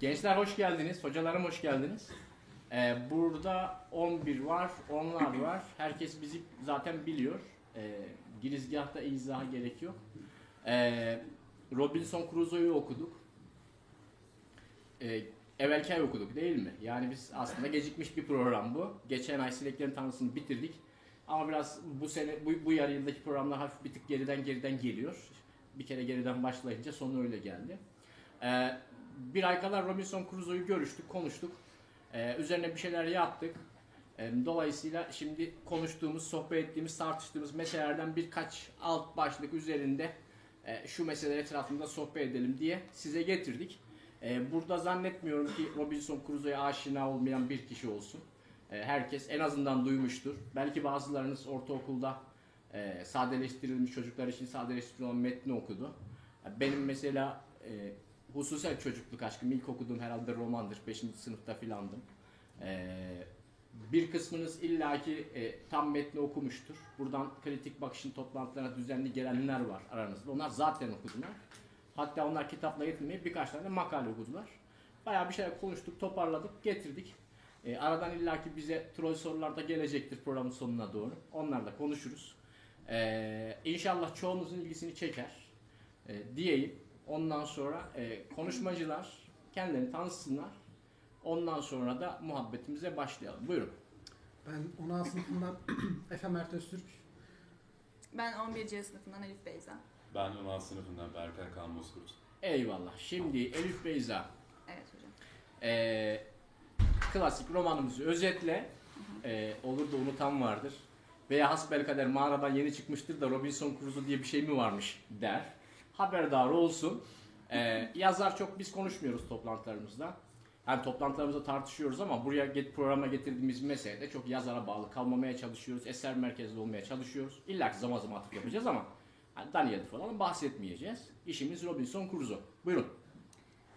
Gençler hoş geldiniz, hocalarım hoş geldiniz. Ee, burada 11 var, onlar var. Herkes bizi zaten biliyor. Ee, girizgahta izaha gerek yok. Ee, Robinson Crusoe'yu okuduk. Ee, evvelki ay okuduk değil mi? Yani biz aslında gecikmiş bir program bu. Geçen ay Sineklerin Tanrısı'nı bitirdik. Ama biraz bu sene, bu, bu yarı yıldaki programlar hafif bir tık geriden geriden geliyor. Bir kere geriden başlayınca sonu öyle geldi. Ee, bir ay kadar Robinson Crusoe'yu görüştük, konuştuk. Ee, üzerine bir şeyler yaptık. Ee, dolayısıyla şimdi konuştuğumuz, sohbet ettiğimiz, tartıştığımız meselelerden birkaç alt başlık üzerinde e, şu meseleler etrafında sohbet edelim diye size getirdik. Ee, burada zannetmiyorum ki Robinson Crusoe'ya aşina olmayan bir kişi olsun. Ee, herkes en azından duymuştur. Belki bazılarınız ortaokulda e, sadeleştirilmiş çocuklar için sadeleştirilmiş metni okudu. Benim mesela e, hususen çocukluk aşkım ilk okuduğum herhalde romandır. 5. sınıfta filandım. Ee, bir kısmınız illaki e, tam metni okumuştur. Buradan kritik bakışın toplantılarına düzenli gelenler var aranızda. Onlar zaten okudular. Hatta onlar kitapla yetinmeyip birkaç tane makale okudular. Bayağı bir şeyler konuştuk, toparladık, getirdik. E, aradan illaki bize troll sorular da gelecektir programın sonuna doğru. Onlarla konuşuruz. E, inşallah çoğunuzun ilgisini çeker e, diyeyim. Ondan sonra e, konuşmacılar kendilerini tanısınlar. Ondan sonra da muhabbetimize başlayalım. Buyurun. Ben 10 sınıfından Efe Mert Öztürk. Ben 11C sınıfından Elif Beyza. Ben 16 sınıfından Berkay Kaan Bozkurt. Eyvallah. Şimdi Elif Beyza. Evet hocam. e, klasik romanımızı özetle. E, olur da unutan vardır. Veya hasbelkader mağaradan yeni çıkmıştır da Robinson Crusoe diye bir şey mi varmış der. Haberdar olsun. E, yazar çok biz konuşmuyoruz toplantılarımızda. Yani toplantılarımızda tartışıyoruz ama buraya get, programa getirdiğimiz meselede çok yazara bağlı kalmamaya çalışıyoruz. Eser merkezli olmaya çalışıyoruz. İlla ki zaman zaman atıf yapacağız ama yani Daniel'i falan bahsetmeyeceğiz. İşimiz Robinson Crusoe. Buyurun.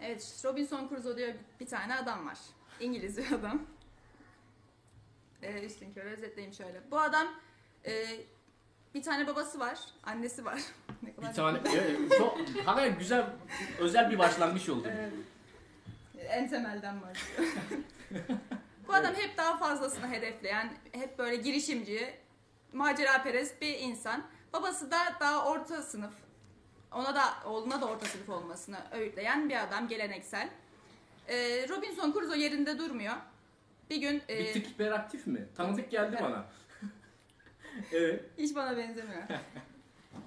Evet, Robinson Crusoe diye bir tane adam var. İngiliz bir adam. Ee, üstün körü özetleyeyim şöyle. Bu adam e, bir tane babası var, annesi var. ne kadar Bir tane evet, çok hakikaten güzel özel bir başlangıç oldu. Evet. En temelden başlıyor. Bu adam hep daha fazlasını hedefleyen, hep böyle girişimci, macera perest bir insan. Babası da daha orta sınıf. Ona da oğluna da orta sınıf olmasını öğütleyen bir adam, geleneksel. Ee, Robinson Crusoe yerinde durmuyor. Bir gün e, Bir tık hiperaktif mi? Tanıdık geldi bana. evet. Hiç bana benzemiyor.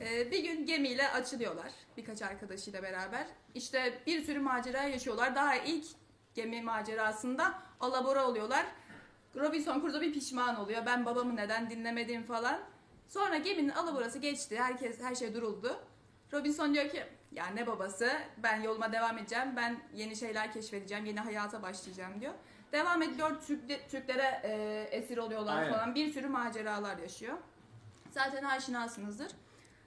Ee, bir gün gemiyle açılıyorlar birkaç arkadaşıyla beraber. İşte bir sürü macera yaşıyorlar. Daha ilk gemi macerasında alabora oluyorlar. Robinson Crusoe bir pişman oluyor. Ben babamı neden dinlemedim falan. Sonra geminin alaborası geçti. Herkes her şey duruldu. Robinson diyor ki ya ne babası ben yoluma devam edeceğim. Ben yeni şeyler keşfedeceğim. Yeni hayata başlayacağım diyor. Devam ediyor. Türk, Türklere e, esir oluyorlar Aynen. falan. Bir sürü maceralar yaşıyor. Zaten aşinasınızdır.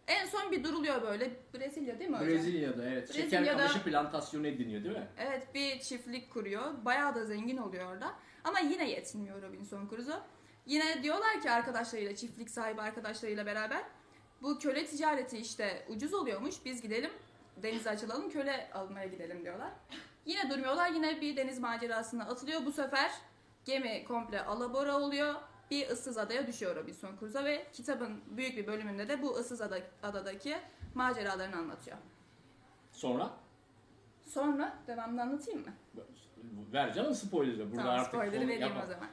En son bir duruluyor böyle. Brezilya değil mi hocam? Brezilya'da evet. Şeker Brezilya'da- kamışı plantasyonu ediniyor değil mi? Evet bir çiftlik kuruyor. Bayağı da zengin oluyor orada. Ama yine yetinmiyor Robinson Crusoe. Yine diyorlar ki arkadaşlarıyla, çiftlik sahibi arkadaşlarıyla beraber bu köle ticareti işte ucuz oluyormuş. Biz gidelim denize açılalım köle almaya gidelim diyorlar. Yine durmuyorlar. Yine bir deniz macerasına atılıyor. Bu sefer gemi komple alabora oluyor. Bir ıssız adaya düşüyor Robinson Crusoe ve kitabın büyük bir bölümünde de bu ıssız ada- adadaki maceralarını anlatıyor. Sonra Sonra devamını anlatayım mı? ver canım spoiler'ı. Burada tamam artık spoiler'ı vereyim yapma. o zaman.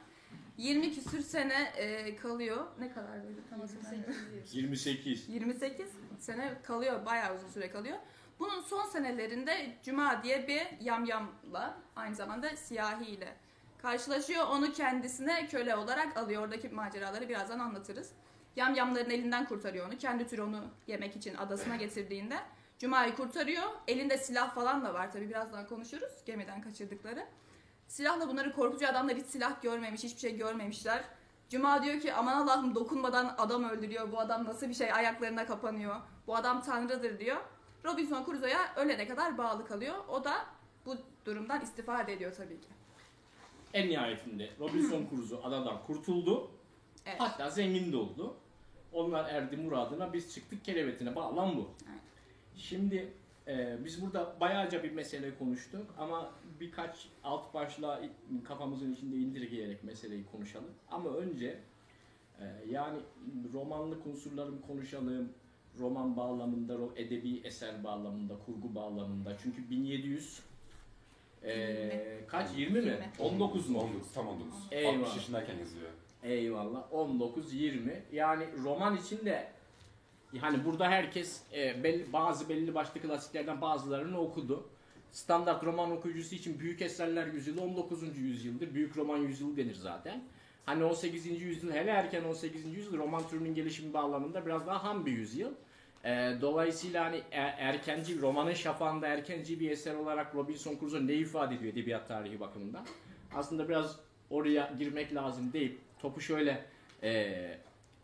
20 küsür sene e, kalıyor. Ne kadar böyle tam hatırlamıyorum. 28. 28 sene kalıyor. Bayağı uzun süre kalıyor. Bunun son senelerinde Cuma diye bir yamyamla aynı zamanda siyahiyle karşılaşıyor. Onu kendisine köle olarak alıyor. Oradaki maceraları birazdan anlatırız. Yamyamların elinden kurtarıyor onu. Kendi türü onu yemek için adasına getirdiğinde Cuma'yı kurtarıyor. Elinde silah falan da var tabii birazdan konuşuruz gemiden kaçırdıkları. Silahla bunları korkutucu adamlar hiç silah görmemiş, hiçbir şey görmemişler. Cuma diyor ki aman Allah'ım dokunmadan adam öldürüyor. Bu adam nasıl bir şey ayaklarına kapanıyor. Bu adam tanrıdır diyor. Robinson Crusoe'ya ölene kadar bağlı kalıyor. O da bu durumdan istifade ediyor tabii ki. En nihayetinde Robinson Crusoe adadan kurtuldu. Evet. Hatta zengin de oldu. Onlar erdi muradına biz çıktık kerevetine. Bağlam bu. Evet. Şimdi Ee, biz burada bayağıca bir mesele konuştuk ama birkaç alt başlığa kafamızın içinde indirgeyerek meseleyi konuşalım. Ama önce e, yani romanlık unsurları konuşalım. Roman bağlamında, edebi eser bağlamında, kurgu bağlamında. Çünkü 1700 e, kaç 20 mi? 20. 19 mu? 19, tam 19. Eyvallah. 60 yaşındayken yazıyor. Eyvallah. 19-20. Yani roman içinde hani burada herkes e, belli, bazı belli başlı klasiklerden bazılarını okudu. Standart roman okuyucusu için büyük eserler yüzyılı 19. yüzyıldır. Büyük roman yüzyılı denir zaten. Hani 18. yüzyıl hele erken 18. yüzyıl roman türünün gelişimi bağlamında biraz daha ham bir yüzyıl. E, dolayısıyla hani er- erkenci romanın şafağında erkenci bir eser olarak Robinson Crusoe ne ifade ediyor edebiyat tarihi bakımından? Aslında biraz oraya girmek lazım deyip topu şöyle e,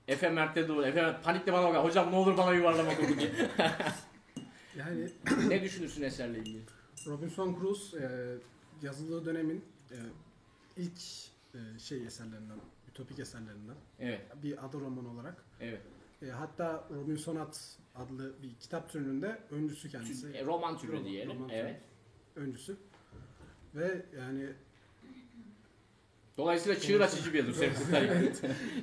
Efe Mert'e doğru. Efe panikle bana bakar. Hocam ne olur bana yuvarlama topu diye. Yani ne düşünürsün eserle ilgili? Robinson Crusoe e, yazıldığı dönemin e, ilk e, şey eserlerinden, ütopik eserlerinden. Evet, Bir adı roman olarak. evet. E, hatta Robinsonat adlı bir kitap türünün de öncüsü kendisi. E, roman türü Roman- diyelim. roman türü. evet. Öncüsü. Ve yani Dolayısıyla çığır açıcı bir. Senin kurtarayım.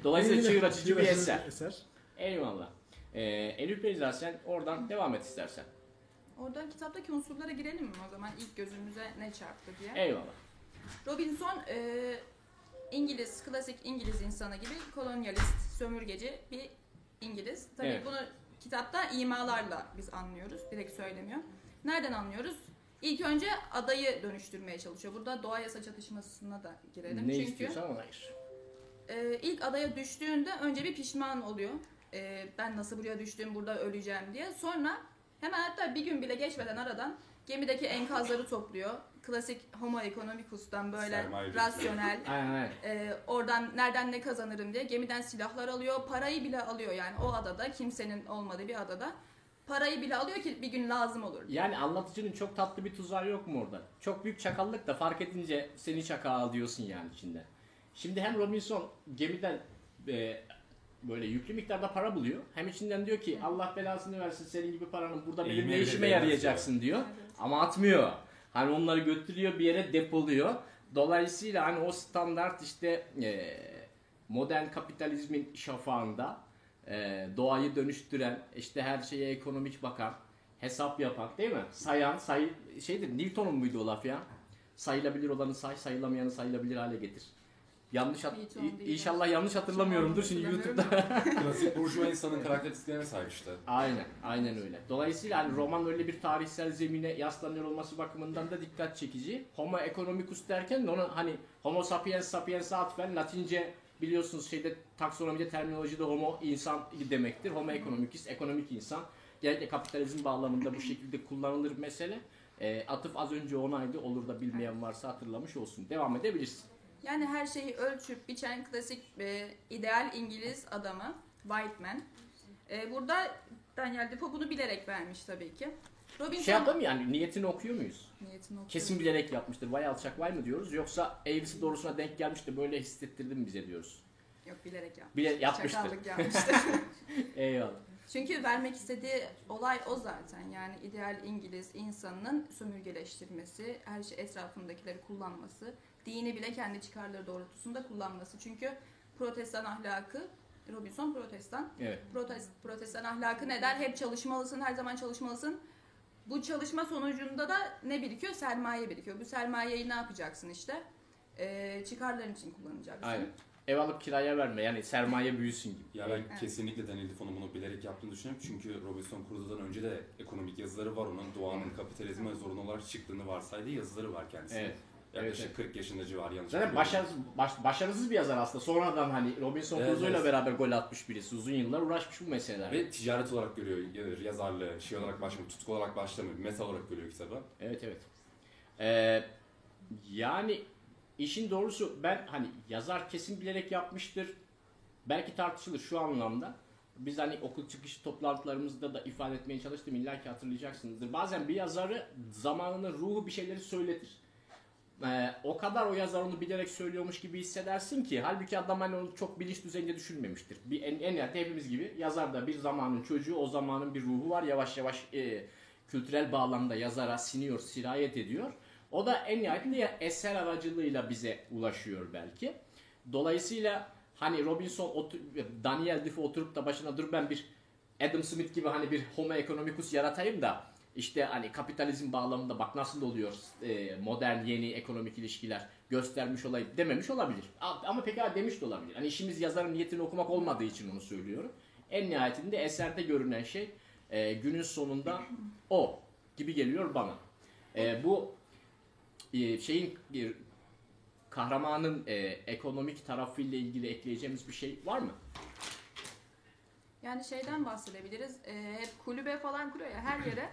Dolayısıyla çığır açıcı bir eser. eser. Eyvallah. Ee, Elif Beyza sen oradan devam et istersen. Oradan kitaptaki unsurlara girelim mi o zaman ilk gözümüze ne çarptı diye. Eyvallah. Robinson e, İngiliz, klasik İngiliz insanı gibi kolonyalist, sömürgeci bir İngiliz. Tabii Evet. bunu kitapta imalarla biz anlıyoruz, direkt söylemiyor. Nereden anlıyoruz? İlk önce adayı dönüştürmeye çalışıyor. Burada doğa yasa çatışmasına da girelim. Ne Çünkü istiyorsan ona gir. e, ilk adaya düştüğünde önce bir pişman oluyor. E, ben nasıl buraya düştüm, burada öleceğim diye. Sonra hemen hatta bir gün bile geçmeden aradan gemideki enkazları topluyor. Klasik Homo economicus'tan böyle Sermaye rasyonel, Aynen e, oradan nereden ne kazanırım diye gemiden silahlar alıyor. Parayı bile alıyor yani o adada, kimsenin olmadığı bir adada. Parayı bile alıyor ki bir gün lazım olur. diye. Yani anlatıcının çok tatlı bir tuzağı yok mu orada? Çok büyük çakallık da fark edince seni çakal diyorsun yani içinde. Şimdi hem Robinson gemiden e, böyle yüklü miktarda para buluyor. Hem içinden diyor ki Allah belasını versin senin gibi paranın burada benim ne işime yarayacaksın diyor. Evet. Ama atmıyor. Hani onları götürüyor bir yere depoluyor. Dolayısıyla hani o standart işte e, modern kapitalizmin şafağında e, doğayı dönüştüren, işte her şeye ekonomik bakan, hesap yapan değil mi? Sayan, say şeydir Newton'un muydu o laf ya? Sayılabilir olanı say, sayılamayanı sayılabilir hale getir. Yanlış hat- değil. inşallah yanlış hatırlamıyorumdur şimdi Hatırlamıyorum YouTube'da. Klasik burjuva insanın karakteristiklerine sahip işte. Aynen, aynen öyle. Dolayısıyla hani roman öyle bir tarihsel zemine yaslanıyor olması bakımından da dikkat çekici. Homo economicus derken de onu hani Homo sapiens sapiens'e atfen Latince biliyorsunuz şeyde taksonomide terminolojide homo insan demektir. Homo economicus ekonomik insan. Genellikle kapitalizm bağlamında bu şekilde kullanılır mesele. E, atıf az önce onaydı. Olur da bilmeyen varsa hatırlamış olsun. Devam edebilirsin. Yani her şeyi ölçüp biçen klasik e, ideal İngiliz adamı White Man. E, burada Daniel Defoe bunu bilerek vermiş tabii ki. Robinson Şey yapalım yani niyetini okuyor muyuz? niyetini okuyor. Kesin bilerek yapmıştır. Vay alçak vay mı diyoruz? Yoksa eğrisi doğrusuna denk gelmiş de böyle hissettirdi mi bize diyoruz. Yok bilerek yapmış. Bile yapmıştır. Çakallık yapmıştır. Eyvallah. Çünkü vermek istediği olay o zaten. Yani ideal İngiliz insanının sömürgeleştirmesi, her şey etrafındakileri kullanması, dini bile kendi çıkarları doğrultusunda kullanması. Çünkü protestan ahlakı, Robinson protestan, Evet. protest, protestan ahlakı ne der? Hep çalışmalısın, her zaman çalışmalısın. Bu çalışma sonucunda da ne birikiyor? Sermaye birikiyor. Bu sermayeyi ne yapacaksın işte? Ee, çıkarların için kullanacaksın. Aynen. Ev alıp kiraya verme yani sermaye büyüsün gibi. Ya ben Evet. kesinlikle Daniel Defoe'nun bunu bilerek yaptığını düşünüyorum. Çünkü Robinson Crusoe'dan önce de ekonomik yazıları var onun. Doğanın kapitalizme zorunlu olarak çıktığını varsaydığı yazıları var kendisi. Evet. Yaklaşık Evet, 40 yaşında civarı yanlış Zaten başarısız, baş- başarısız bir yazar aslında. Sonradan hani Robinson Evet, Crusoe ile evet. beraber gol atmış birisi. Uzun yıllar uğraşmış bu meselelerle. Ve ticaret olarak görüyor, ya- yazarlığı, şey olarak başlamıyor, tutku olarak başlamıyor, metal olarak görüyor kitabı. Evet evet. Ee, yani işin doğrusu ben hani yazar kesin bilerek yapmıştır. Belki tartışılır şu anlamda. Biz hani okul çıkışı toplantılarımızda da ifade etmeye çalıştım. İlla ki hatırlayacaksınızdır. Bazen bir yazarı zamanının ruhu bir şeyleri söyletir. Ee, o kadar o yazar onu bilerek söylüyormuş gibi hissedersin ki halbuki adam hani onu çok bilinç düzeyinde düşünmemiştir. Bir en, en nihayetinde hepimiz gibi yazar da bir zamanın çocuğu o zamanın bir ruhu var yavaş yavaş e, kültürel bağlamda yazara siniyor, sirayet ediyor. O da en nihayetinde eser aracılığıyla bize ulaşıyor belki. Dolayısıyla hani Robinson, Daniel Defoe oturup da başına dur ben bir Adam Smith gibi hani bir homo economicus yaratayım da işte hani kapitalizm bağlamında bak nasıl oluyor e, modern yeni ekonomik ilişkiler göstermiş olayım dememiş olabilir. Ama pekala demiş de olabilir. Hani işimiz yazarın niyetini okumak olmadığı için onu söylüyorum. En nihayetinde eserde görünen şey e, günün sonunda o gibi geliyor bana. E, bu e, şeyin bir kahramanın e, ekonomik tarafıyla ilgili ekleyeceğimiz bir şey var mı? Yani şeyden bahsedebiliriz. Ee, hep kulübe falan kuruyor ya her yere.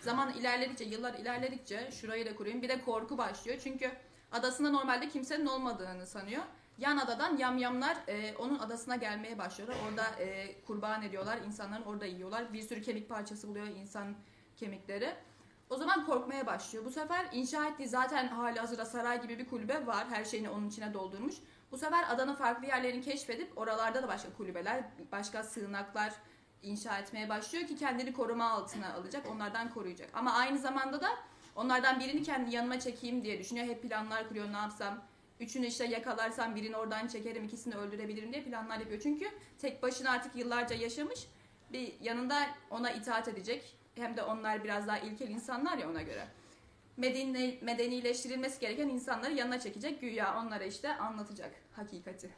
Zaman ilerledikçe, yıllar ilerledikçe şurayı da kurayım. Bir de korku başlıyor. Çünkü adasında normalde kimsenin olmadığını sanıyor. Yan adadan yamyamlar e, onun adasına gelmeye başlıyorlar. Orada e, kurban ediyorlar. insanların orada yiyorlar. Bir sürü kemik parçası buluyor insan kemikleri. O zaman korkmaya başlıyor. Bu sefer inşa ettiği zaten hali hazırda saray gibi bir kulübe var. Her şeyini onun içine doldurmuş. Bu sefer adanın farklı yerlerini keşfedip oralarda da başka kulübeler, başka sığınaklar inşa etmeye başlıyor ki kendini koruma altına alacak, onlardan koruyacak. Ama aynı zamanda da onlardan birini kendi yanıma çekeyim diye düşünüyor. Hep planlar kuruyor ne yapsam. Üçünü işte yakalarsam birini oradan çekerim, ikisini öldürebilirim diye planlar yapıyor. Çünkü tek başına artık yıllarca yaşamış. Bir yanında ona itaat edecek. Hem de onlar biraz daha ilkel insanlar ya ona göre. Medeni, medenileştirilmesi gereken insanları yanına çekecek. Güya onlara işte anlatacak hakikati.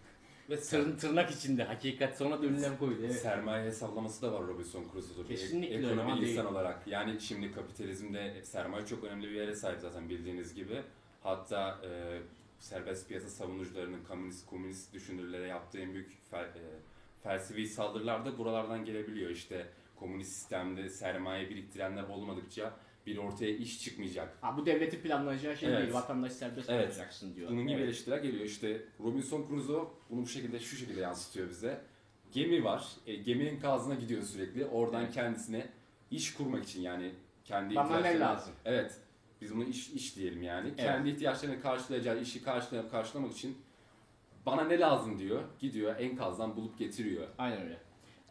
Ve Tır, tırnak içinde hakikat sonra da ünlem koydu. Evet. Sermaye hesaplaması da var Robinson Crusoe'da. bir Kesinlikle ek- Ekonomi değil. insan olarak. Yani şimdi kapitalizmde sermaye çok önemli bir yere sahip zaten bildiğiniz gibi. Hatta e, serbest piyasa savunucularının komünist komünist düşünürlere yaptığı en büyük fel, e, felsefi saldırılar da buralardan gelebiliyor. İşte komünist sistemde sermaye biriktirenler olmadıkça bir ortaya iş çıkmayacak. Ha, bu devletin planlayacağı şey Evet. değil. Vatandaş serbest Evet. bırakacaksın diyor. Bunun gibi Evet. eleştiriler geliyor. İşte Robinson Crusoe bunu bu şekilde şu şekilde yansıtıyor bize. Gemi var. E, geminin kazına gidiyor sürekli. Oradan Evet. kendisine iş kurmak için yani kendi Bana ihtiyaçlarını- lazım? Evet. Biz bunu iş iş diyelim yani. Evet. Kendi ihtiyaçlarını karşılayacağı işi karşılamak için bana ne lazım diyor. Gidiyor enkazdan bulup getiriyor. Aynen öyle.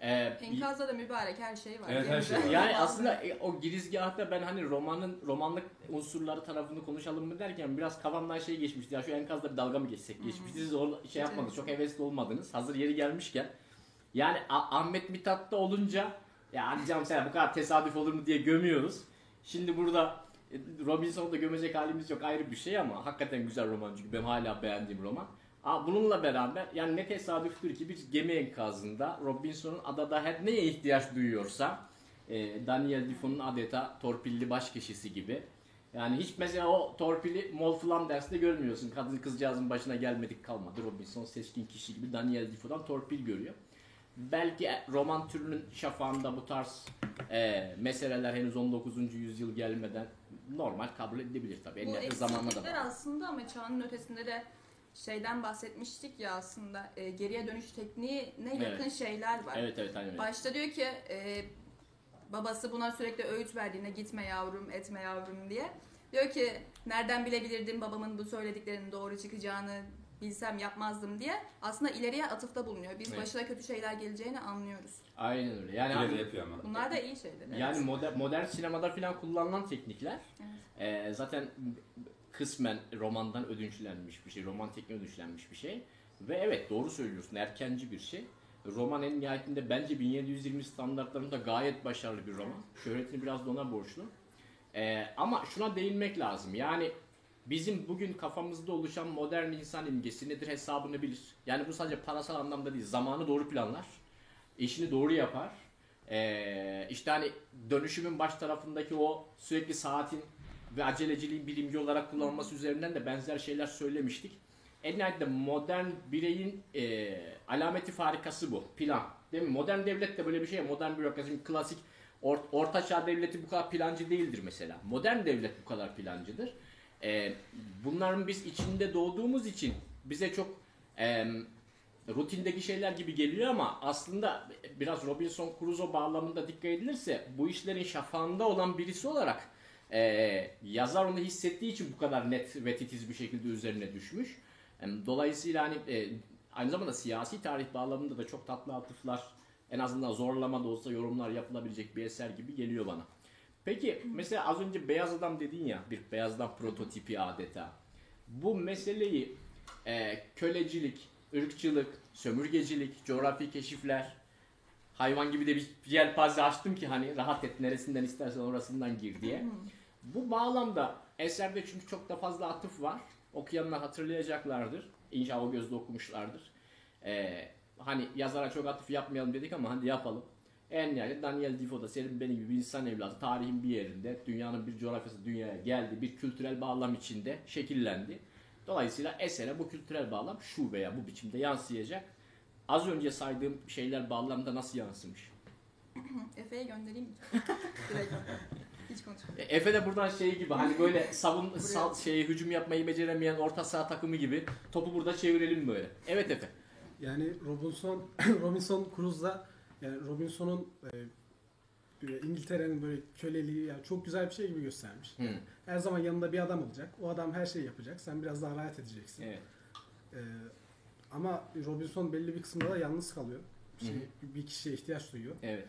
Ee, Enkazda da mübarek her şey var. Evet, her şey var. Yani aslında e, o girizgahta ben hani romanın romanlık unsurları tarafını konuşalım mı derken biraz kafamdan şey geçmişti. Ya şu enkazda bir dalga mı geçsek geçmişti. Siz orada şey yapmadınız. Çok hevesli olmadınız. Hazır yeri gelmişken. Yani A- Ahmet Mithat'ta olunca ya hadi canım sen bu kadar tesadüf olur mu diye gömüyoruz. Şimdi burada e, Robinson'u da gömecek halimiz yok ayrı bir şey ama hakikaten güzel roman çünkü benim hala beğendiğim roman. Bununla beraber yani ne tesadüftür ki bir gemi enkazında Robinson'un adada her neye ihtiyaç duyuyorsa e, Daniel Defoe'nun adeta torpilli baş kişisi gibi. Yani hiç mesela o torpili Moll Flanders'te görmüyorsun. Kadın kızcağızın başına gelmedik kalmadı. Robinson seçkin kişi gibi Daniel Defoe'dan torpil görüyor. Belki roman türünün şafağında bu tarz e, meseleler henüz 19. yüzyıl gelmeden normal kabul edilebilir tabii. Bu En zamanla da eksiklikler bağlı. aslında ama çağın ötesinde de şeyden bahsetmiştik ya aslında e, geriye dönüş tekniğine yakın Evet. şeyler var. Evet evet aynen öyle. Başta diyor ki e, babası buna sürekli öğüt verdiğine gitme yavrum etme yavrum diye. Diyor ki nereden bilebilirdim babamın bu söylediklerinin doğru çıkacağını bilsem yapmazdım diye. Aslında ileriye atıfta bulunuyor. Biz Evet. başına kötü şeyler geleceğini anlıyoruz. Aynen öyle. Yani de yapıyor ama. Bunlar da iyi şeyler. evet. Yani modern, modern sinemada falan kullanılan teknikler e, zaten kısmen romandan ödünçlenmiş bir şey, roman tekniği ödünçlenmiş bir şey. Ve evet doğru söylüyorsun erkenci bir şey. Roman en nihayetinde bence 1720 standartlarında gayet başarılı bir roman. Şöhretini biraz da ona borçlu. E, ama şuna değinmek lazım. Yani bizim bugün kafamızda oluşan modern insan imgesi nedir hesabını bilir. Yani bu sadece parasal anlamda değil, zamanı doğru planlar, işini doğru yapar. Ee, işte hani dönüşümün baş tarafındaki o sürekli saatin ve aceleciliğin bilimci olarak kullanılması üzerinden de benzer şeyler söylemiştik. En nihayetinde modern bireyin e, alameti farikası bu. Plan. Değil mi? Modern devlet de böyle bir şey. Modern bürokrasi, klasik or, orta çağ devleti bu kadar plancı değildir mesela. Modern devlet bu kadar plancıdır. E, bunların biz içinde doğduğumuz için bize çok e, rutindeki şeyler gibi geliyor ama aslında biraz Robinson Crusoe bağlamında dikkat edilirse bu işlerin şafağında olan birisi olarak e, yazar onu hissettiği için bu kadar net ve titiz bir şekilde üzerine düşmüş. Dolayısıyla hani e, aynı zamanda siyasi tarih bağlamında da çok tatlı atıflar en azından zorlama da olsa yorumlar yapılabilecek bir eser gibi geliyor bana. Peki mesela az önce beyaz adam dedin ya bir beyaz adam prototipi adeta. Bu meseleyi e, kölecilik, ırkçılık, sömürgecilik, coğrafi keşifler, hayvan gibi de bir yelpaze açtım ki hani rahat et neresinden istersen orasından gir diye. Bu bağlamda eserde çünkü çok da fazla atıf var. Okuyanlar hatırlayacaklardır. İnşallah o gözle okumuşlardır. Ee, hani yazara çok atıf yapmayalım dedik ama hadi yapalım. En nihayet Daniel Defoe da senin benim gibi bir insan evladı tarihin bir yerinde dünyanın bir coğrafyası dünyaya geldi. Bir kültürel bağlam içinde şekillendi. Dolayısıyla esere bu kültürel bağlam şu veya bu biçimde yansıyacak. Az önce saydığım şeyler bağlamda nasıl yansımış? Efe'ye göndereyim Efe de buradan şey gibi hani böyle savun sal, şeyi hücum yapmayı beceremeyen orta saha takımı gibi topu burada çevirelim böyle. Evet Efe. Yani Robinson Robinson Crusoe'da yani Robinson'un e, böyle İngiltere'nin böyle köleliği yani çok güzel bir şey gibi göstermiş. Hı. Her zaman yanında bir adam olacak. O adam her şeyi yapacak. Sen biraz daha rahat edeceksin. Evet. Ee, ama Robinson belli bir kısımda da yalnız kalıyor. Şey, hı. bir kişiye ihtiyaç duyuyor. Evet.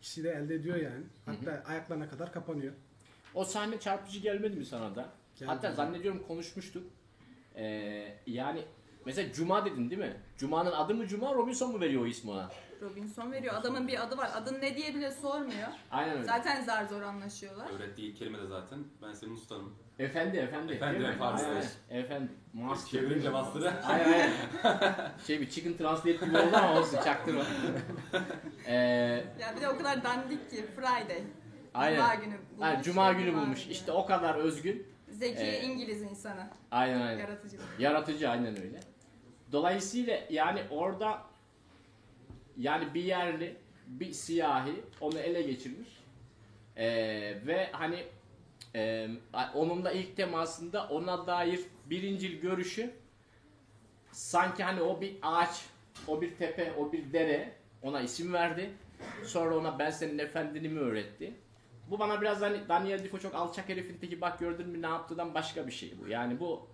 Kişi de elde ediyor yani. Hatta ayaklarına kadar kapanıyor. O sahne çarpıcı gelmedi mi sana da? Geldi. Hatta zannediyorum konuşmuştuk. Ee, yani mesela Cuma dedin değil mi? Cuma'nın adı mı Cuma, Robinson mu veriyor o ismi ona? Robinson veriyor. Adamın bir adı var. Adın ne diye bile sormuyor. Aynen öyle. Zaten zar zor anlaşıyorlar. Öğrettiği ilk kelime de zaten ben senin ustanım. Efendi, efendi. Efendi, değil mi? pardon. Aynen, Efendi. Master. Çevirince master'ı. Aynen aynen. şey bir chicken translate gibi oldu ama olsun çaktırma. ee, Ya bir de o kadar dandik ki Friday. Aynen. Cuma günü bulmuş. Ha, Cuma günü bulmuş. İşte o kadar özgün. Zeki Ee, İngiliz insanı. Aynen aynen. Yaratıcı. Yaratıcı aynen öyle. Dolayısıyla yani orada yani bir yerli, bir siyahi onu ele geçirmiş. Ee, ve hani e, onun da ilk temasında ona dair birincil görüşü sanki hani o bir ağaç, o bir tepe, o bir dere ona isim verdi. Sonra ona ben senin efendini mi öğretti. Bu bana biraz hani Daniel Defoe çok alçak herifin teki bak gördün mü ne yaptığından başka bir şey bu. Yani bu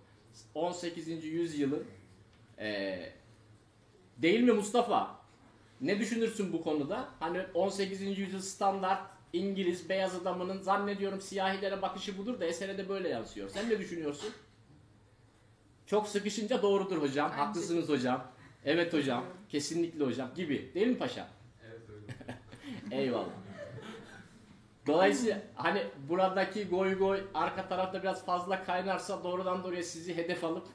18. yüzyılın eee değil mi Mustafa? Ne düşünürsün bu konuda? Hani 18. yüzyıl standart İngiliz beyaz adamının zannediyorum siyahilere bakışı budur da esere de böyle yansıyor. Sen ne düşünüyorsun? Çok sıkışınca doğrudur hocam. Bence- Haklısınız hocam. Evet hocam. Kesinlikle hocam gibi. Değil mi paşa? Evet öyle. Eyvallah. Dolayısıyla hani buradaki goy goy arka tarafta biraz fazla kaynarsa doğrudan doğruya sizi hedef alıp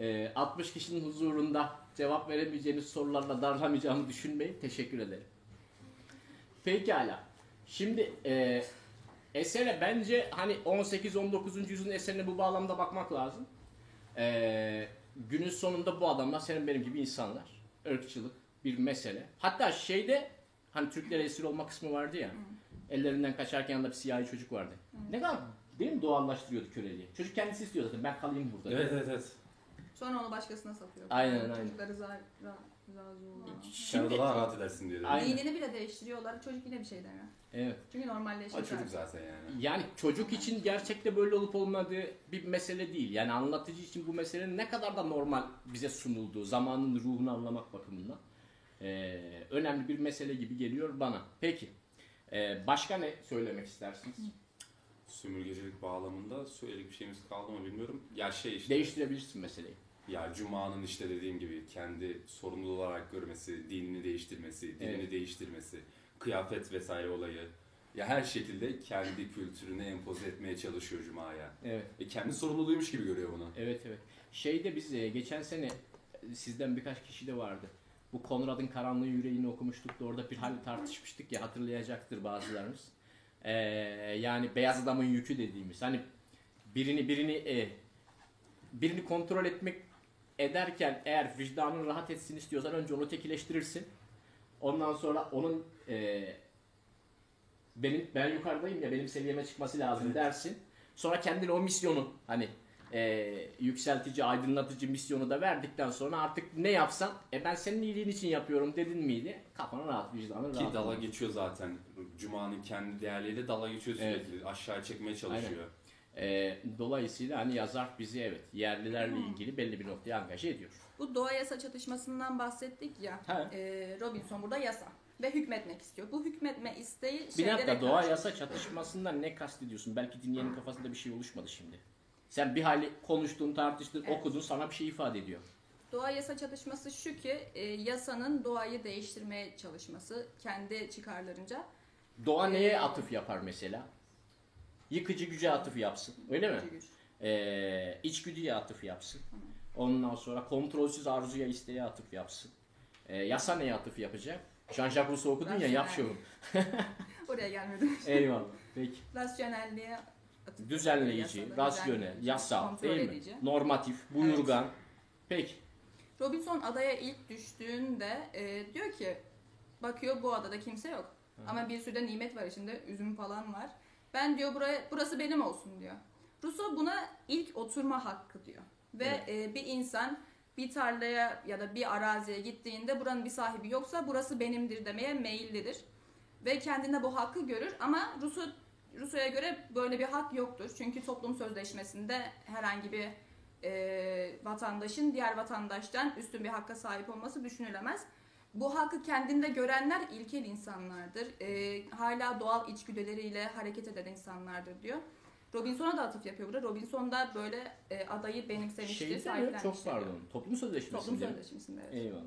e, 60 kişinin huzurunda cevap veremeyeceğiniz sorularla darlamayacağımı düşünmeyin. Teşekkür ederim. Pekala. Şimdi e, esere bence hani 18-19. yüzyılın eserine bu bağlamda bakmak lazım. E, günün sonunda bu adamlar senin benim gibi insanlar. Irkçılık bir mesele. Hatta şeyde hani Türklere esir olma kısmı vardı ya. Ellerinden kaçarken yanında bir siyahi çocuk vardı. Ne kadar değil mi doğallaştırıyordu köleliği. Çocuk kendisi istiyor zaten ben kalayım burada. Evet evet evet. Sonra onu başkasına satıyor. Aynen, aynen. Çocukları zar, ra, razı. Sen Şimdi, daha rahat edersin dedim. Aynen. Dinini bile değiştiriyorlar. Çocuk yine bir şey demiyor. evet. Çünkü O normalleşmiş. çocuk zaten yani. Yani çocuk için gerçekte böyle olup olmadığı bir mesele değil. Yani anlatıcı için bu meselenin ne kadar da normal bize sunulduğu, zamanın ruhunu anlamak bakımından eee, önemli bir mesele gibi geliyor bana. Peki, eee, başka ne söylemek istersiniz? Sömürgecilik bağlamında söyledik bir şeyimiz kaldı mı bilmiyorum. Ya şey işte. Değiştirebilirsin meseleyi. Ya Cuma'nın işte dediğim gibi kendi sorumlu olarak görmesi, dinini değiştirmesi, dilini Evet. değiştirmesi, kıyafet vesaire olayı. Ya her şekilde kendi kültürünü empoze etmeye çalışıyor Cuma'ya. Evet. E kendi sorumluluğuymuş gibi görüyor bunu. Evet evet. Şeyde biz e, geçen sene e, sizden birkaç kişi de vardı. Bu Konrad'ın Karanlığı Yüreğini okumuştuk da orada bir hal tartışmıştık ya hatırlayacaktır bazılarımız. Ee, yani beyaz adamın yükü dediğimiz. Hani birini birini e, birini kontrol etmek ederken eğer vicdanın rahat etsin istiyorsan önce onu tekileştirirsin. Ondan sonra onun e, benim ben yukarıdayım ya benim seviyeme çıkması lazım dersin. Sonra kendine o misyonu hani e, yükseltici, aydınlatıcı misyonu da verdikten sonra artık ne yapsan e ben senin iyiliğin için yapıyorum dedin miydi? Kafana rahat, vicdanın Ki rahat. dala olur. geçiyor zaten. Cuma'nın kendi değerleriyle dala geçiyor Evet. sürekli. Aşağı çekmeye çalışıyor. E, dolayısıyla hani yazar bizi evet yerlilerle ilgili belli bir noktaya angaje ediyor. Bu doğa yasa çatışmasından bahsettik ya. Ee, Robinson burada yasa. ve hükmetmek istiyor. Bu hükmetme isteği Bir şeylere dakika doğa karşı. yasa çatışmasından ne kastediyorsun? Belki dinleyenin kafasında bir şey oluşmadı şimdi. Sen bir hali konuştun, tartıştın, Evet. okudun sana bir şey ifade ediyor. Doğa yasa çatışması şu ki e, yasanın doğayı değiştirmeye çalışması kendi çıkarlarınca. Doğa neye atıf yapar mesela? Yıkıcı güce atıf yapsın. Öyle mi? güç. Ee, içgüdüye atıf yapsın. Ondan sonra kontrolsüz arzuya isteğe atıf yapsın. Ee, yasa neye atıf yapacak? Jean-Jacques Rousseau okudun ya yap Rasyonel. şunu. Oraya gelmedim. Eyvallah. Peki. Rasyonelliğe Düzenleyici, rasyonel, düzenleyici, yasal değil mi? edici. Normatif, buyurgan. Peki. Robinson adaya ilk düştüğünde e, diyor ki bakıyor bu adada kimse yok. Ama bir sürü de nimet var içinde üzüm falan var. Ben diyor buraya burası benim olsun diyor. Rousseau buna ilk oturma hakkı diyor. Ve e, bir insan bir tarlaya ya da bir araziye gittiğinde buranın bir sahibi yoksa burası benimdir demeye meyillidir. Ve kendinde bu hakkı görür ama Rousseau Rousseau'ya göre böyle bir hak yoktur. Çünkü toplum sözleşmesinde herhangi bir e, vatandaşın diğer vatandaştan üstün bir hakka sahip olması düşünülemez. Bu hakkı kendinde görenler ilkel insanlardır. E, hala doğal içgüdüleriyle hareket eden insanlardır diyor. Robinson'a da atıf yapıyor burada. Robinson da böyle e, adayı benimsemiştir, Şeyde. Çok pardon. Toplum sözleşmesinde Toplum sözleşmesinde. evet. Eyvallah.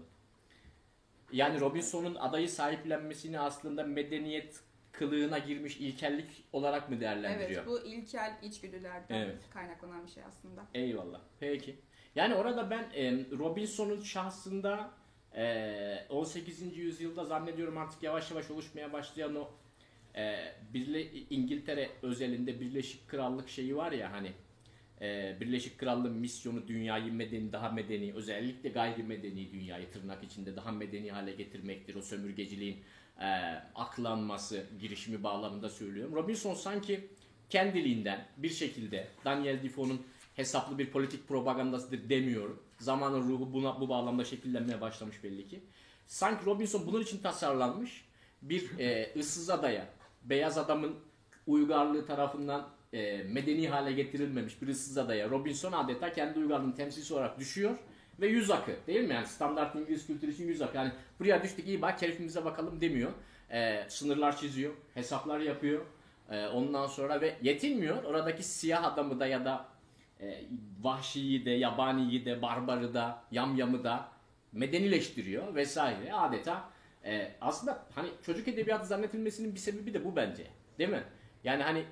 Yani Robinson'un adayı sahiplenmesini aslında medeniyet kılığına girmiş ilkellik olarak mı değerlendiriyor? Evet, bu ilkel içgüdülerden Evet. kaynaklanan bir şey aslında. Eyvallah. Peki. Yani orada ben e, Robinson'un şahsında e, 18. yüzyılda zannediyorum artık yavaş yavaş oluşmaya başlayan o e, Birle İngiltere özelinde Birleşik Krallık şeyi var ya hani e, Birleşik Krallığın misyonu dünyayı medeni daha medeni özellikle gayrimedeni dünyayı tırnak içinde daha medeni hale getirmektir. O sömürgeciliğin e, aklanması girişimi bağlamında söylüyorum. Robinson sanki kendiliğinden bir şekilde Daniel Defoe'nun hesaplı bir politik propagandasıdır demiyorum. Zamanın ruhu buna bu bağlamda şekillenmeye başlamış belli ki. Sanki Robinson bunun için tasarlanmış bir e, ıssız adaya beyaz adamın uygarlığı tarafından e, medeni hale getirilmemiş bir ıssız adaya Robinson adeta kendi uygarlığının temsilcisi olarak düşüyor ve yüz akı değil mi? Yani standart İngiliz kültürü için yüz akı. Yani buraya düştük iyi bak keyfimize bakalım demiyor. E, sınırlar çiziyor, hesaplar yapıyor. E, ondan sonra ve yetinmiyor. Oradaki siyah adamı da ya da e, vahşiyi de, yabaniyi de, barbarı da, yamyamı da medenileştiriyor vesaire. Adeta e, aslında hani çocuk edebiyatı zannedilmesinin bir sebebi de bu bence. Değil mi? Yani hani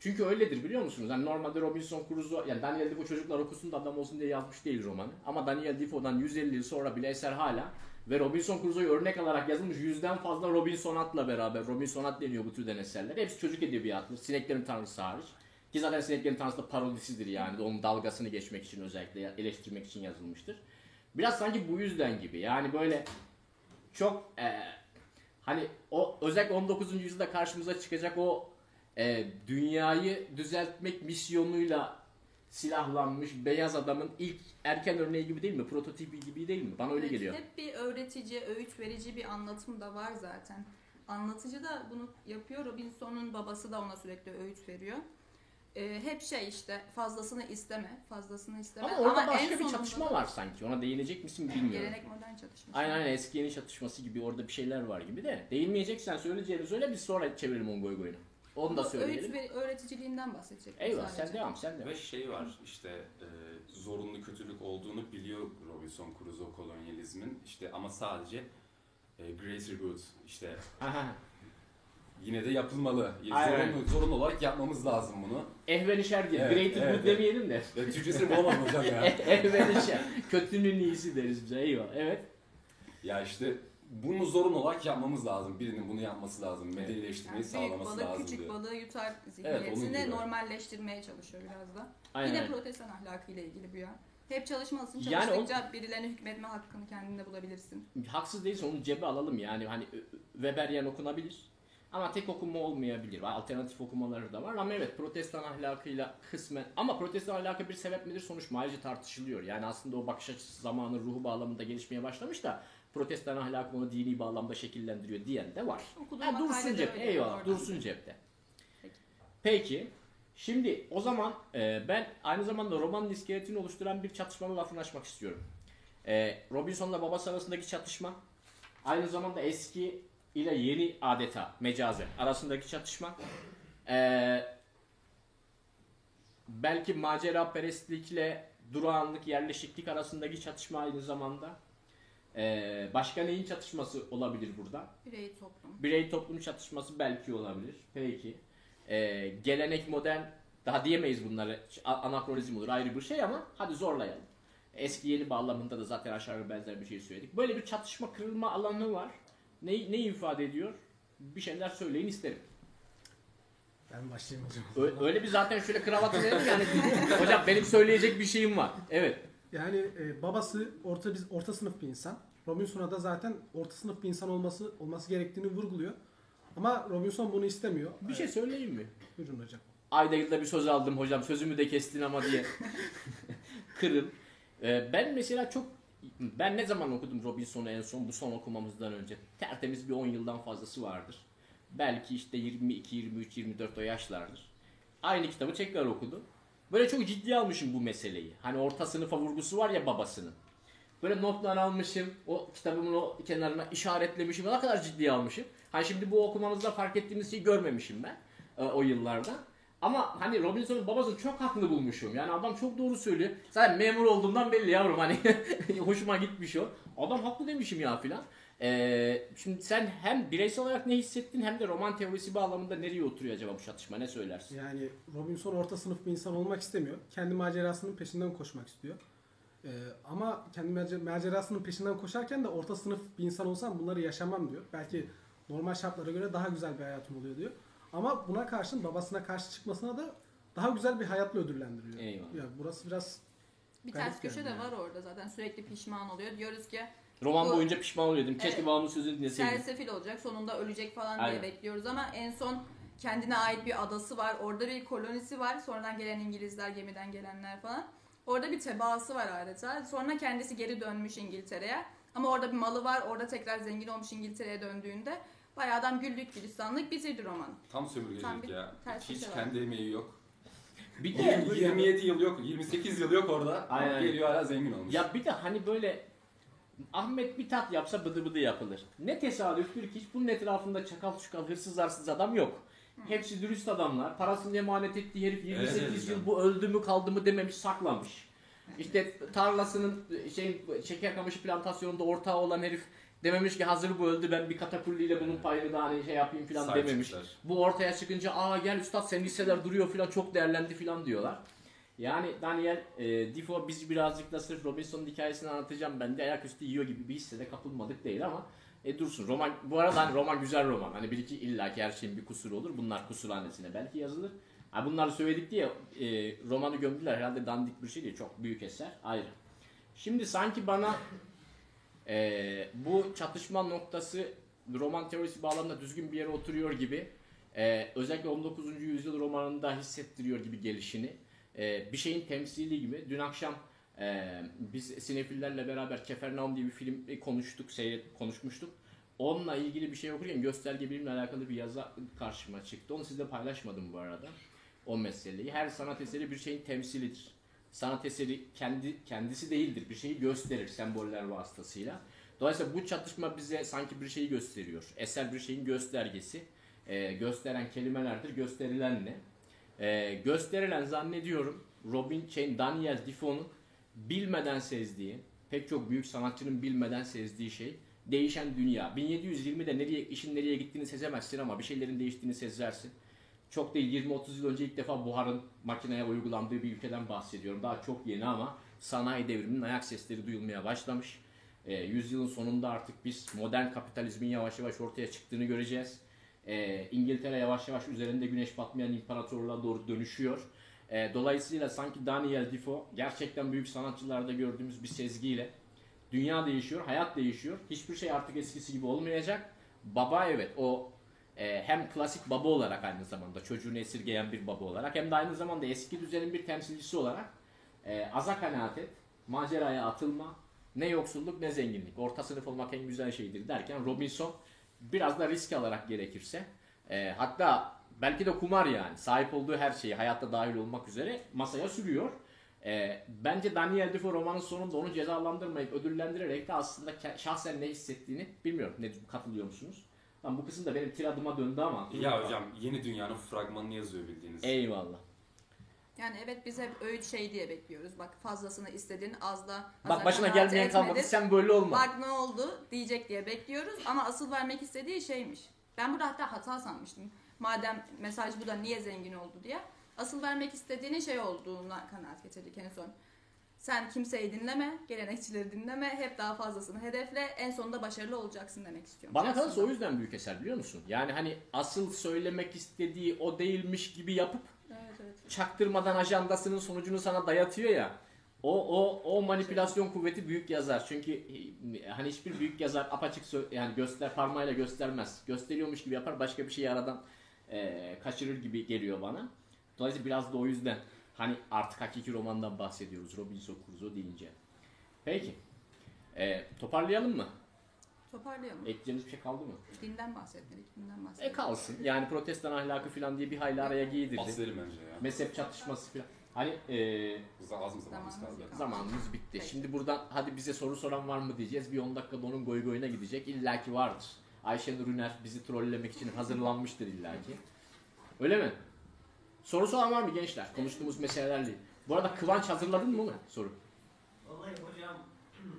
çünkü öyledir biliyor musunuz? Hani normalde Robinson Crusoe, yani Daniel Defoe çocuklar okusun da adam olsun diye yazmış değil romanı. Ama Daniel Defoe'dan 150 yıl sonra bile eser hala ve Robinson Crusoe'yu örnek alarak yazılmış yüzden fazla Robinsonat'la beraber Robinsonat deniyor bu türden eserler. Hepsi çocuk edebiyatı, sineklerin tanrısı hariç. Ki zaten sineklerin tanrısı da parodisidir yani. Onun dalgasını geçmek için özellikle eleştirmek için yazılmıştır. Biraz sanki bu yüzden gibi. Yani böyle çok e, hani o özellikle 19. yüzyılda karşımıza çıkacak o e, dünyayı düzeltmek misyonuyla silahlanmış beyaz adamın ilk erken örneği gibi değil mi? Prototipi gibi değil mi? Bana öyle Evet, geliyor. Hep bir öğretici, öğüt verici bir anlatım da var zaten. Anlatıcı da bunu yapıyor. Robinson'un babası da ona sürekli öğüt veriyor. Ee, hep şey işte fazlasını isteme, fazlasını isteme. Ama orada en başka bir sonunda çatışma var sanki. Ona değinecek misin bilmiyorum. Gelenek modern çatışması. Aynen aynen eski yeni çatışması gibi orada bir şeyler var gibi de. Değinmeyeceksen söyleyeceğini söyle biz sonra çevirelim onu goy goyuna. Onu da söyleyelim. Öğüt ve öğreticiliğinden bahsedecek. Eyvallah sadece. sen devam sen devam. Ve şey var işte e, zorunlu kötülük olduğunu biliyor Robinson Crusoe kolonyalizmin işte ama sadece e, greater good işte yine de yapılmalı. Aynen. Zorunlu, zorunlu olarak yapmamız lazım bunu. Ehven işer diye. Evet, Greater evet, good evet. demeyelim de. Ya, Türkçesini bulamadım hocam ya. Ehven işer. Kötünün iyisi deriz bize. Eyvallah. Evet. Ya işte bunu zorunlu olarak yapmamız lazım. Birinin bunu yapması lazım. Medenileştirmeyi Yani sağlaması balık lazım küçük diyor. balığı yutar Evet, zihniyetini gibi. normalleştirmeye çalışıyor biraz da. Aynen. Yine protestan ahlakıyla ilgili bu ya. Hep çalışmalısın. Yani Çalıştıkça birilerine hükmetme hakkını kendinde bulabilirsin. Haksız değilse onu cebe alalım yani. Hani Weberian okunabilir. Ama tek okuma olmayabilir. Alternatif okumaları da var ama evet protestan ahlakıyla kısmen ama protestan ahlakı bir sebep midir sonuç mu ayrıca tartışılıyor. Yani aslında o bakış açısı zamanın ruhu bağlamında gelişmeye başlamış da protestan ahlakı onu dini bağlamda şekillendiriyor diyen de var. Okuduğum Ha, dursun cepte. Eyvallah. oradan. Dursun cepte. Peki. Peki. Şimdi o zaman e, ben aynı zamanda romanın iskeletini oluşturan bir çatışmanın lafını açmak istiyorum. E, Robinson'la babası arasındaki çatışma Aynı zamanda eski ile yeni adeta mecazi arasındaki çatışma. Ee, belki macera perestlikle durağanlık, yerleşiklik arasındaki çatışma aynı zamanda. Ee, başka neyin çatışması olabilir burada? Birey toplum. Birey toplum çatışması belki olabilir. Peki. Ee, gelenek modern daha diyemeyiz bunları. A- Anakronizm olur ayrı bir şey ama hadi zorlayalım. Eski yeni bağlamında da zaten aşağı yukarı benzer bir şey söyledik. Böyle bir çatışma kırılma alanı var. Ne, ne ifade ediyor? Bir şeyler söyleyin isterim. Ben başlayayım hocam. Öyle bir zaten şöyle kravatı verin yani. Hocam benim söyleyecek bir şeyim var. Evet. Yani e, babası orta biz orta sınıf bir insan. Robinson'a da zaten orta sınıf bir insan olması olması gerektiğini vurguluyor. Ama Robinson bunu istemiyor. Bir şey söyleyeyim mi? Buyurun hocam. Ayda yılda bir söz aldım hocam sözümü de kestin ama diye. Kırın. Ee, ben mesela çok ben ne zaman okudum Robinson'u en son bu son okumamızdan önce? Tertemiz bir 10 yıldan fazlası vardır. Belki işte 22, 23, 24 o yaşlardır. Aynı kitabı tekrar okudum. Böyle çok ciddiye almışım bu meseleyi. Hani orta sınıfa vurgusu var ya babasının. Böyle notlar almışım. O kitabımın o kenarına işaretlemişim. Ne kadar ciddiye almışım. Hani şimdi bu okumamızda fark ettiğimiz şeyi görmemişim ben e, o yıllarda. Ama hani Robinson'un babasını çok haklı bulmuşum. Yani adam çok doğru söylüyor. Zaten memur olduğumdan belli yavrum hani hoşuma gitmiş o. Adam haklı demişim ya filan. Ee, şimdi sen hem bireysel olarak ne hissettin hem de roman teorisi bağlamında nereye oturuyor acaba bu çatışma ne söylersin? Yani Robinson orta sınıf bir insan olmak istemiyor. Kendi macerasının peşinden koşmak istiyor. Ee, ama kendi macer- macerasının peşinden koşarken de orta sınıf bir insan olsam bunları yaşamam diyor. Belki normal şartlara göre daha güzel bir hayatım oluyor diyor. Ama buna karşın babasına karşı çıkmasına da daha güzel bir hayatla ödüllendiriyor. Eyvallah. Ya burası biraz Bir ters köşe de yani. var orada zaten sürekli pişman oluyor. Diyoruz ki Roman Bu- boyunca pişman oluyordum. Keşke Evet. babamın sözünü dinleseydim. sersefil olacak sonunda ölecek falan Aynen. diye bekliyoruz ama en son kendine ait bir adası var. Orada bir kolonisi var. Sonradan gelen İngilizler, gemiden gelenler falan. Orada bir tebaası var adeta. Sonra kendisi geri dönmüş İngiltere'ye. Ama orada bir malı var. Orada tekrar zengin olmuş İngiltere'ye döndüğünde bayağı adam güllük gülistanlık bitirdi romanı. Tam sömürgecilik Tam bir ya. ters Hiç köşe var. kendi emeği yok. Bir 27 yıl yok, 28 yıl yok orada. Aynen. Geliyor hala zengin olmuş. Ya bir de hani böyle Ahmet bir tat yapsa bıdı bıdı yapılır. Ne tesadüftür ki hiç bunun etrafında çakal çukal hırsız arsız adam yok. Hepsi dürüst adamlar. Parasını emanet ettiği herif 28 Evet, yıl bu öldü mü kaldı mı dememiş saklamış. İşte tarlasının şey şeker kamışı plantasyonunda ortağı olan herif dememiş ki hazır bu öldü ben bir katakulliyle bunun payını da hani şey yapayım filan Sahip dememiş. çıktılar. Bu ortaya çıkınca aa gel üstad senin hisseler duruyor filan çok değerlendi filan diyorlar. Yani Daniel e, Defoe biz birazcık da sırf Robinson'un hikayesini anlatacağım ben de ayaküstü yiyor gibi bir hissede kapılmadık değil ama e, dursun. Roman bu arada hani roman güzel roman. Hani bir iki illaki her şeyin bir kusuru olur. Bunlar kusurhanesine belki yazılır. Ha bunları söyledik diye e, romanı gömdüler. Herhalde dandik bir şey değil. Çok büyük eser. Ayrı. Şimdi sanki bana e, bu çatışma noktası roman teorisi bağlamında düzgün bir yere oturuyor gibi. e, özellikle 19. yüzyıl romanında hissettiriyor gibi gelişini. E, bir şeyin temsili gibi. Dün akşam e, biz sinefillerle beraber Kefernaum diye bir film e, konuştuk, seyret, konuşmuştuk. Onunla ilgili bir şey okurken gösterge bilimle alakalı bir yazı karşıma çıktı. Onu sizle paylaşmadım bu arada. O meseleyi. Her sanat eseri bir şeyin temsilidir. Sanat eseri kendi kendisi değildir. Bir şeyi gösterir semboller vasıtasıyla. Dolayısıyla bu çatışma bize sanki bir şeyi gösteriyor. Eser bir şeyin göstergesi. Ee, gösteren kelimelerdir. Gösterilen ne? Ee, gösterilen zannediyorum Robin şey, Daniel Defoe'nun bilmeden sezdiği, pek çok büyük sanatçının bilmeden sezdiği şey değişen dünya. 1720'de nereye işin nereye gittiğini sezemezsin ama bir şeylerin değiştiğini sezersin. Çok değil 20-30 yıl önce ilk defa buharın makineye uygulandığı bir ülkeden bahsediyorum. Daha çok yeni ama sanayi devriminin ayak sesleri duyulmaya başlamış. E, yüzyılın sonunda artık biz modern kapitalizmin yavaş yavaş ortaya çıktığını göreceğiz. E, İngiltere yavaş yavaş üzerinde güneş batmayan imparatorluğa doğru dönüşüyor. E, dolayısıyla sanki Daniel Defoe gerçekten büyük sanatçılarda gördüğümüz bir sezgiyle dünya değişiyor, hayat değişiyor. Hiçbir şey artık eskisi gibi olmayacak. Baba evet o e, hem klasik baba olarak aynı zamanda çocuğunu esirgeyen bir baba olarak hem de aynı zamanda eski düzenin bir temsilcisi olarak e, aza kanaat et, maceraya atılma, ne yoksulluk ne zenginlik. Orta sınıf olmak en güzel şeydir derken Robinson biraz da risk alarak gerekirse e, hatta belki de kumar yani sahip olduğu her şeyi hayatta dahil olmak üzere masaya sürüyor. Ee, bence Daniel Defoe romanın sonunda onu cezalandırmayıp ödüllendirerek de aslında şahsen ne hissettiğini bilmiyorum. Ne katılıyor musunuz? Lan bu kısım da benim tiradıma döndü ama. Ya hocam yeni dünyanın fragmanını yazıyor bildiğiniz. Eyvallah. Yani evet biz hep öğüt şey diye bekliyoruz. Bak fazlasını istedin az da Bak başına gelmeyen kalmadı. Sen böyle olma. Bak ne oldu diyecek diye bekliyoruz ama asıl vermek istediği şeymiş. Ben burada hatta hata sanmıştım. Madem mesaj bu da niye zengin oldu diye. Asıl vermek istediğinin şey olduğuna kanaat getirdik en son. Sen kimseyi dinleme, gelenekçileri dinleme, hep daha fazlasını hedefle, en sonunda başarılı olacaksın demek istiyorum. Bana kalırsa o yüzden büyük eser biliyor musun? Yani hani asıl söylemek istediği o değilmiş gibi yapıp Evet çaktırmadan ajandasının sonucunu sana dayatıyor ya. O o o manipülasyon kuvveti büyük yazar. Çünkü e, hani hiçbir büyük yazar apaçık yani göster parmağıyla göstermez. Gösteriyormuş gibi yapar başka bir şeyi aradan e, kaçırır gibi geliyor bana. Dolayısıyla biraz da o yüzden hani artık hakiki romandan bahsediyoruz Robinson Crusoe deyince. Peki. E, toparlayalım mı? Toparlayalım. Ekleyeceğimiz bir şey kaldı mı? Dinden bahsetmedik, dinden E bahsetmedik. kalsın. Yani protestan ahlakı falan diye bir hayli araya giydirdi. Bahsedelim bence ya. Mezhep çatışması falan. Hani e, Az az mı zamanımız Zamanımız kaldı? zamanımız bitti. Peki. Şimdi buradan hadi bize soru soran var mı diyeceğiz. Bir 10 dakikada onun goy goyuna gidecek. İlla ki vardır. Ayşenur Üner bizi trollemek için hazırlanmıştır illa ki. Öyle mi? Soru soran var mı gençler? Konuştuğumuz meselelerle. Bu arada Kıvanç hazırladın mı onu? Soru. Vallahi hocam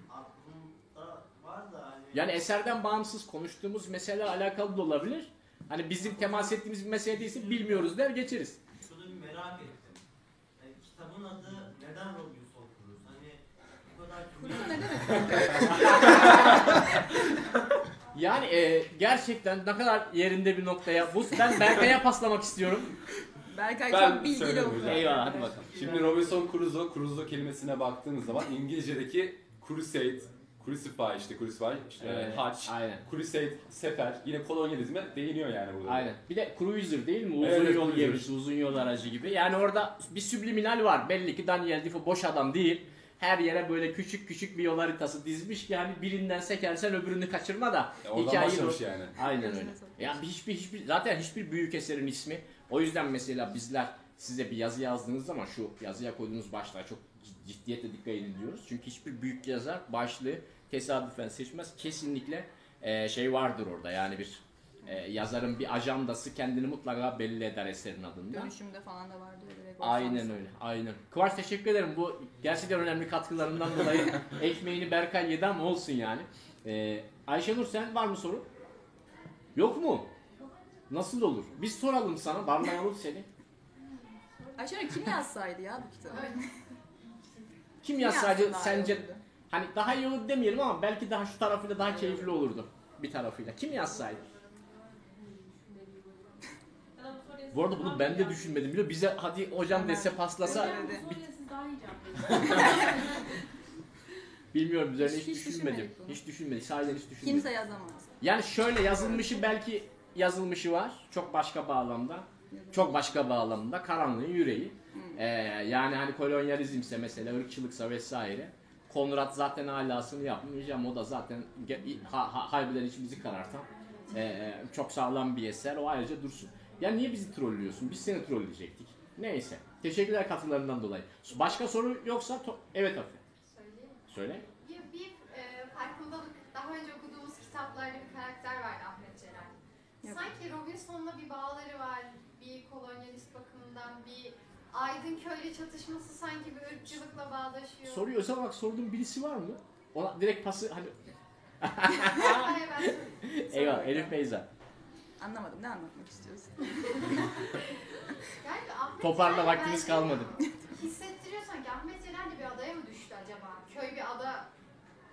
aklımda var da hani Yani eserden bağımsız konuştuğumuz mesele alakalı da olabilir. Hani bizim temas ettiğimiz bir mesele değilse bilmiyoruz der geçeriz. şunu bir merak ettim. Yani kitabın adı neden Robinson Crusoe? Hani bu kadar dünya... ne demek? Yani e, gerçekten ne kadar yerinde bir noktaya. Bu ben Berkay'a paslamak istiyorum. Berkay Ben çok bilgili okuyor. Eyvallah hadi bakalım. Şimdi Robinson Crusoe, Crusoe kelimesine baktığınız zaman İngilizce'deki crusade, crucify işte crucify, işte Evet, haç, Aynen. crusade, sefer, yine kolonyalizme değiniyor yani burada. Aynen. Bir de cruiser değil mi? Uzun Evet, yol gemisi, uzun yol aracı gibi. Yani orada bir subliminal var. Belli ki Daniel Defoe boş adam değil. Her yere böyle küçük küçük bir yol haritası dizmiş ki hani birinden sekersen öbürünü kaçırma da Ya oradan hikayeyi başlamış yani. Aynen öyle. Ya hiçbir hiçbir zaten hiçbir büyük eserin ismi. O yüzden mesela bizler size bir yazı yazdığınız zaman şu yazıya koyduğunuz başlığa çok ciddiyetle dikkat edin diyoruz. Çünkü hiçbir büyük yazar başlığı tesadüfen seçmez. Kesinlikle e, şey vardır orada. Yani bir e, yazarın bir ajandası kendini mutlaka belli eder eserin adında. Dönüşümde falan da var diyor direkt. Aynen öyle. Aynen. Kıvanç teşekkür ederim. Bu gerçekten önemli katkılarından dolayı ekmeğini Berkay yedi ama olsun yani. Ee, Ayşenur sen var mı soru? Yok mu? Nasıl olur? Biz soralım sana, darlayalım seni. Ayşenur kim yazsaydı ya bu kitabı? Kim Kim yazsaydı yazsa daha iyi sence olurdu? hani daha iyi olur demeyelim ama belki daha şu tarafıyla daha keyifli olurdu. Bir tarafıyla. Kim yazsaydı? Bu arada bunu ben de düşünmedim. Biliyor Bize hadi hocam dese paslasa bilmiyorum üzerine hiç, Hiç- hiç düşünmedim. Hiç düşünmedik. Sahiden hiç düşünmedik. Kimse yazamaz. Yani şöyle yazılmışı belki yazılmışı var. Çok başka bağlamda. Çok başka bağlamda. Karanlığın yüreği. Ee, yani hani kolonyalizmse mesela ırkçılıksa vesaire. Konrad zaten alasını yapmış ama o da zaten ge- ha, ha, harbiden içimizi karartan ee, çok sağlam bir eser. O ayrıca dursun. Ya niye bizi trollüyorsun? Biz seni trolleyecektik. Neyse. Teşekkürler katkılarından dolayı. Başka soru yoksa to- evet Afi. söyleyeyim. Söyle. Bir, bir e, farkındalık, daha önce okuduğumuz kitaplarda bir karakter vardı Ahmet Celal. Yok. Sanki Robinson'la bir bağları var, bir kolonyalist bakımından, bir aydın köylü çatışması sanki bir ırkçılıkla bağdaşıyor. Soruyu özel olarak sorduğun birisi var mı? Ona direkt pası hani Hayır, ben söyleyeyim. eyvallah Elif Beyza. Anlamadım ne anlatmak istiyorsun? Yani Ahmet Toparla Celal vaktimiz bence kalmadı. Hissettiriyor sanki Ahmet Celal de bir adaya mı düştü acaba? Köy bir ada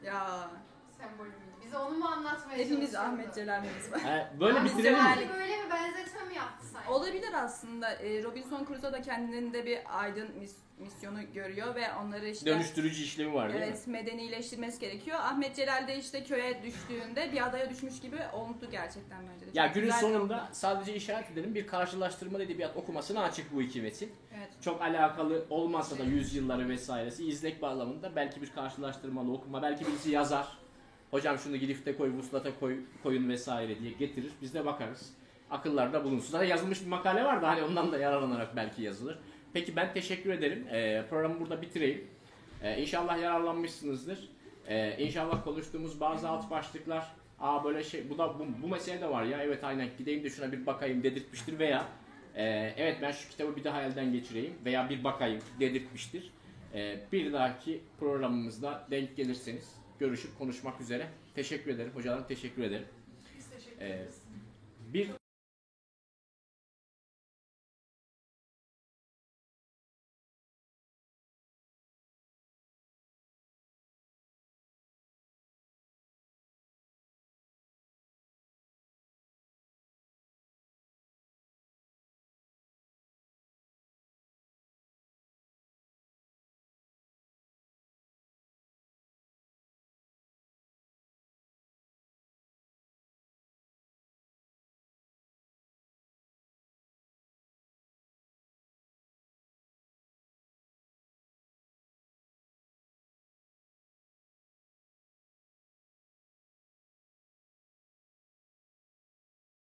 Ya sembolü müydü? Bize onu mu anlatmaya hepimiz çalışıyordu? Ahmet Celal'imiz var. Ee, böyle Ahmet bitirelim mi? Celal'i böyle bir benzetme mi yaptı sanki? Olabilir aslında. Ee, Robinson Crusoe da kendinde bir aydın mis- misyonu görüyor ve onları işte Dönüştürücü işlemi var değil mi? evet medenileştirmesi gerekiyor. Ahmet Celal de işte köye düştüğünde bir adaya düşmüş gibi oldu gerçekten bence de. Ya Çok günün güzel bir sonunda oldu. sadece işaret edelim bir karşılaştırma edebiyat okumasına açık bu iki metin. Evet. Çok alakalı olmasa da yüzyılları vesairesi izlek bağlamında belki bir karşılaştırmalı okuma belki birisi yazar. Hocam şunu gidifte koy, vuslata koy, koyun vesaire diye getirir. Biz de bakarız. Akıllarda bulunsun. Zaten yazılmış bir makale var da hani ondan da yararlanarak belki yazılır. Peki ben teşekkür ederim. Ee, programı burada bitireyim. Ee, inşallah yararlanmışsınızdır. Ee, inşallah konuştuğumuz bazı alt başlıklar Aa böyle şey bu da bu, bu mesele de var ya evet aynen gideyim de şuna bir bakayım dedirtmiştir veya e, evet ben şu kitabı bir daha elden geçireyim veya bir bakayım dedirtmiştir. Ee, bir dahaki programımızda denk gelirseniz görüşüp konuşmak üzere. Teşekkür ederim. Hocalarım teşekkür ederim. Biz teşekkür Ee, ederiz. Bir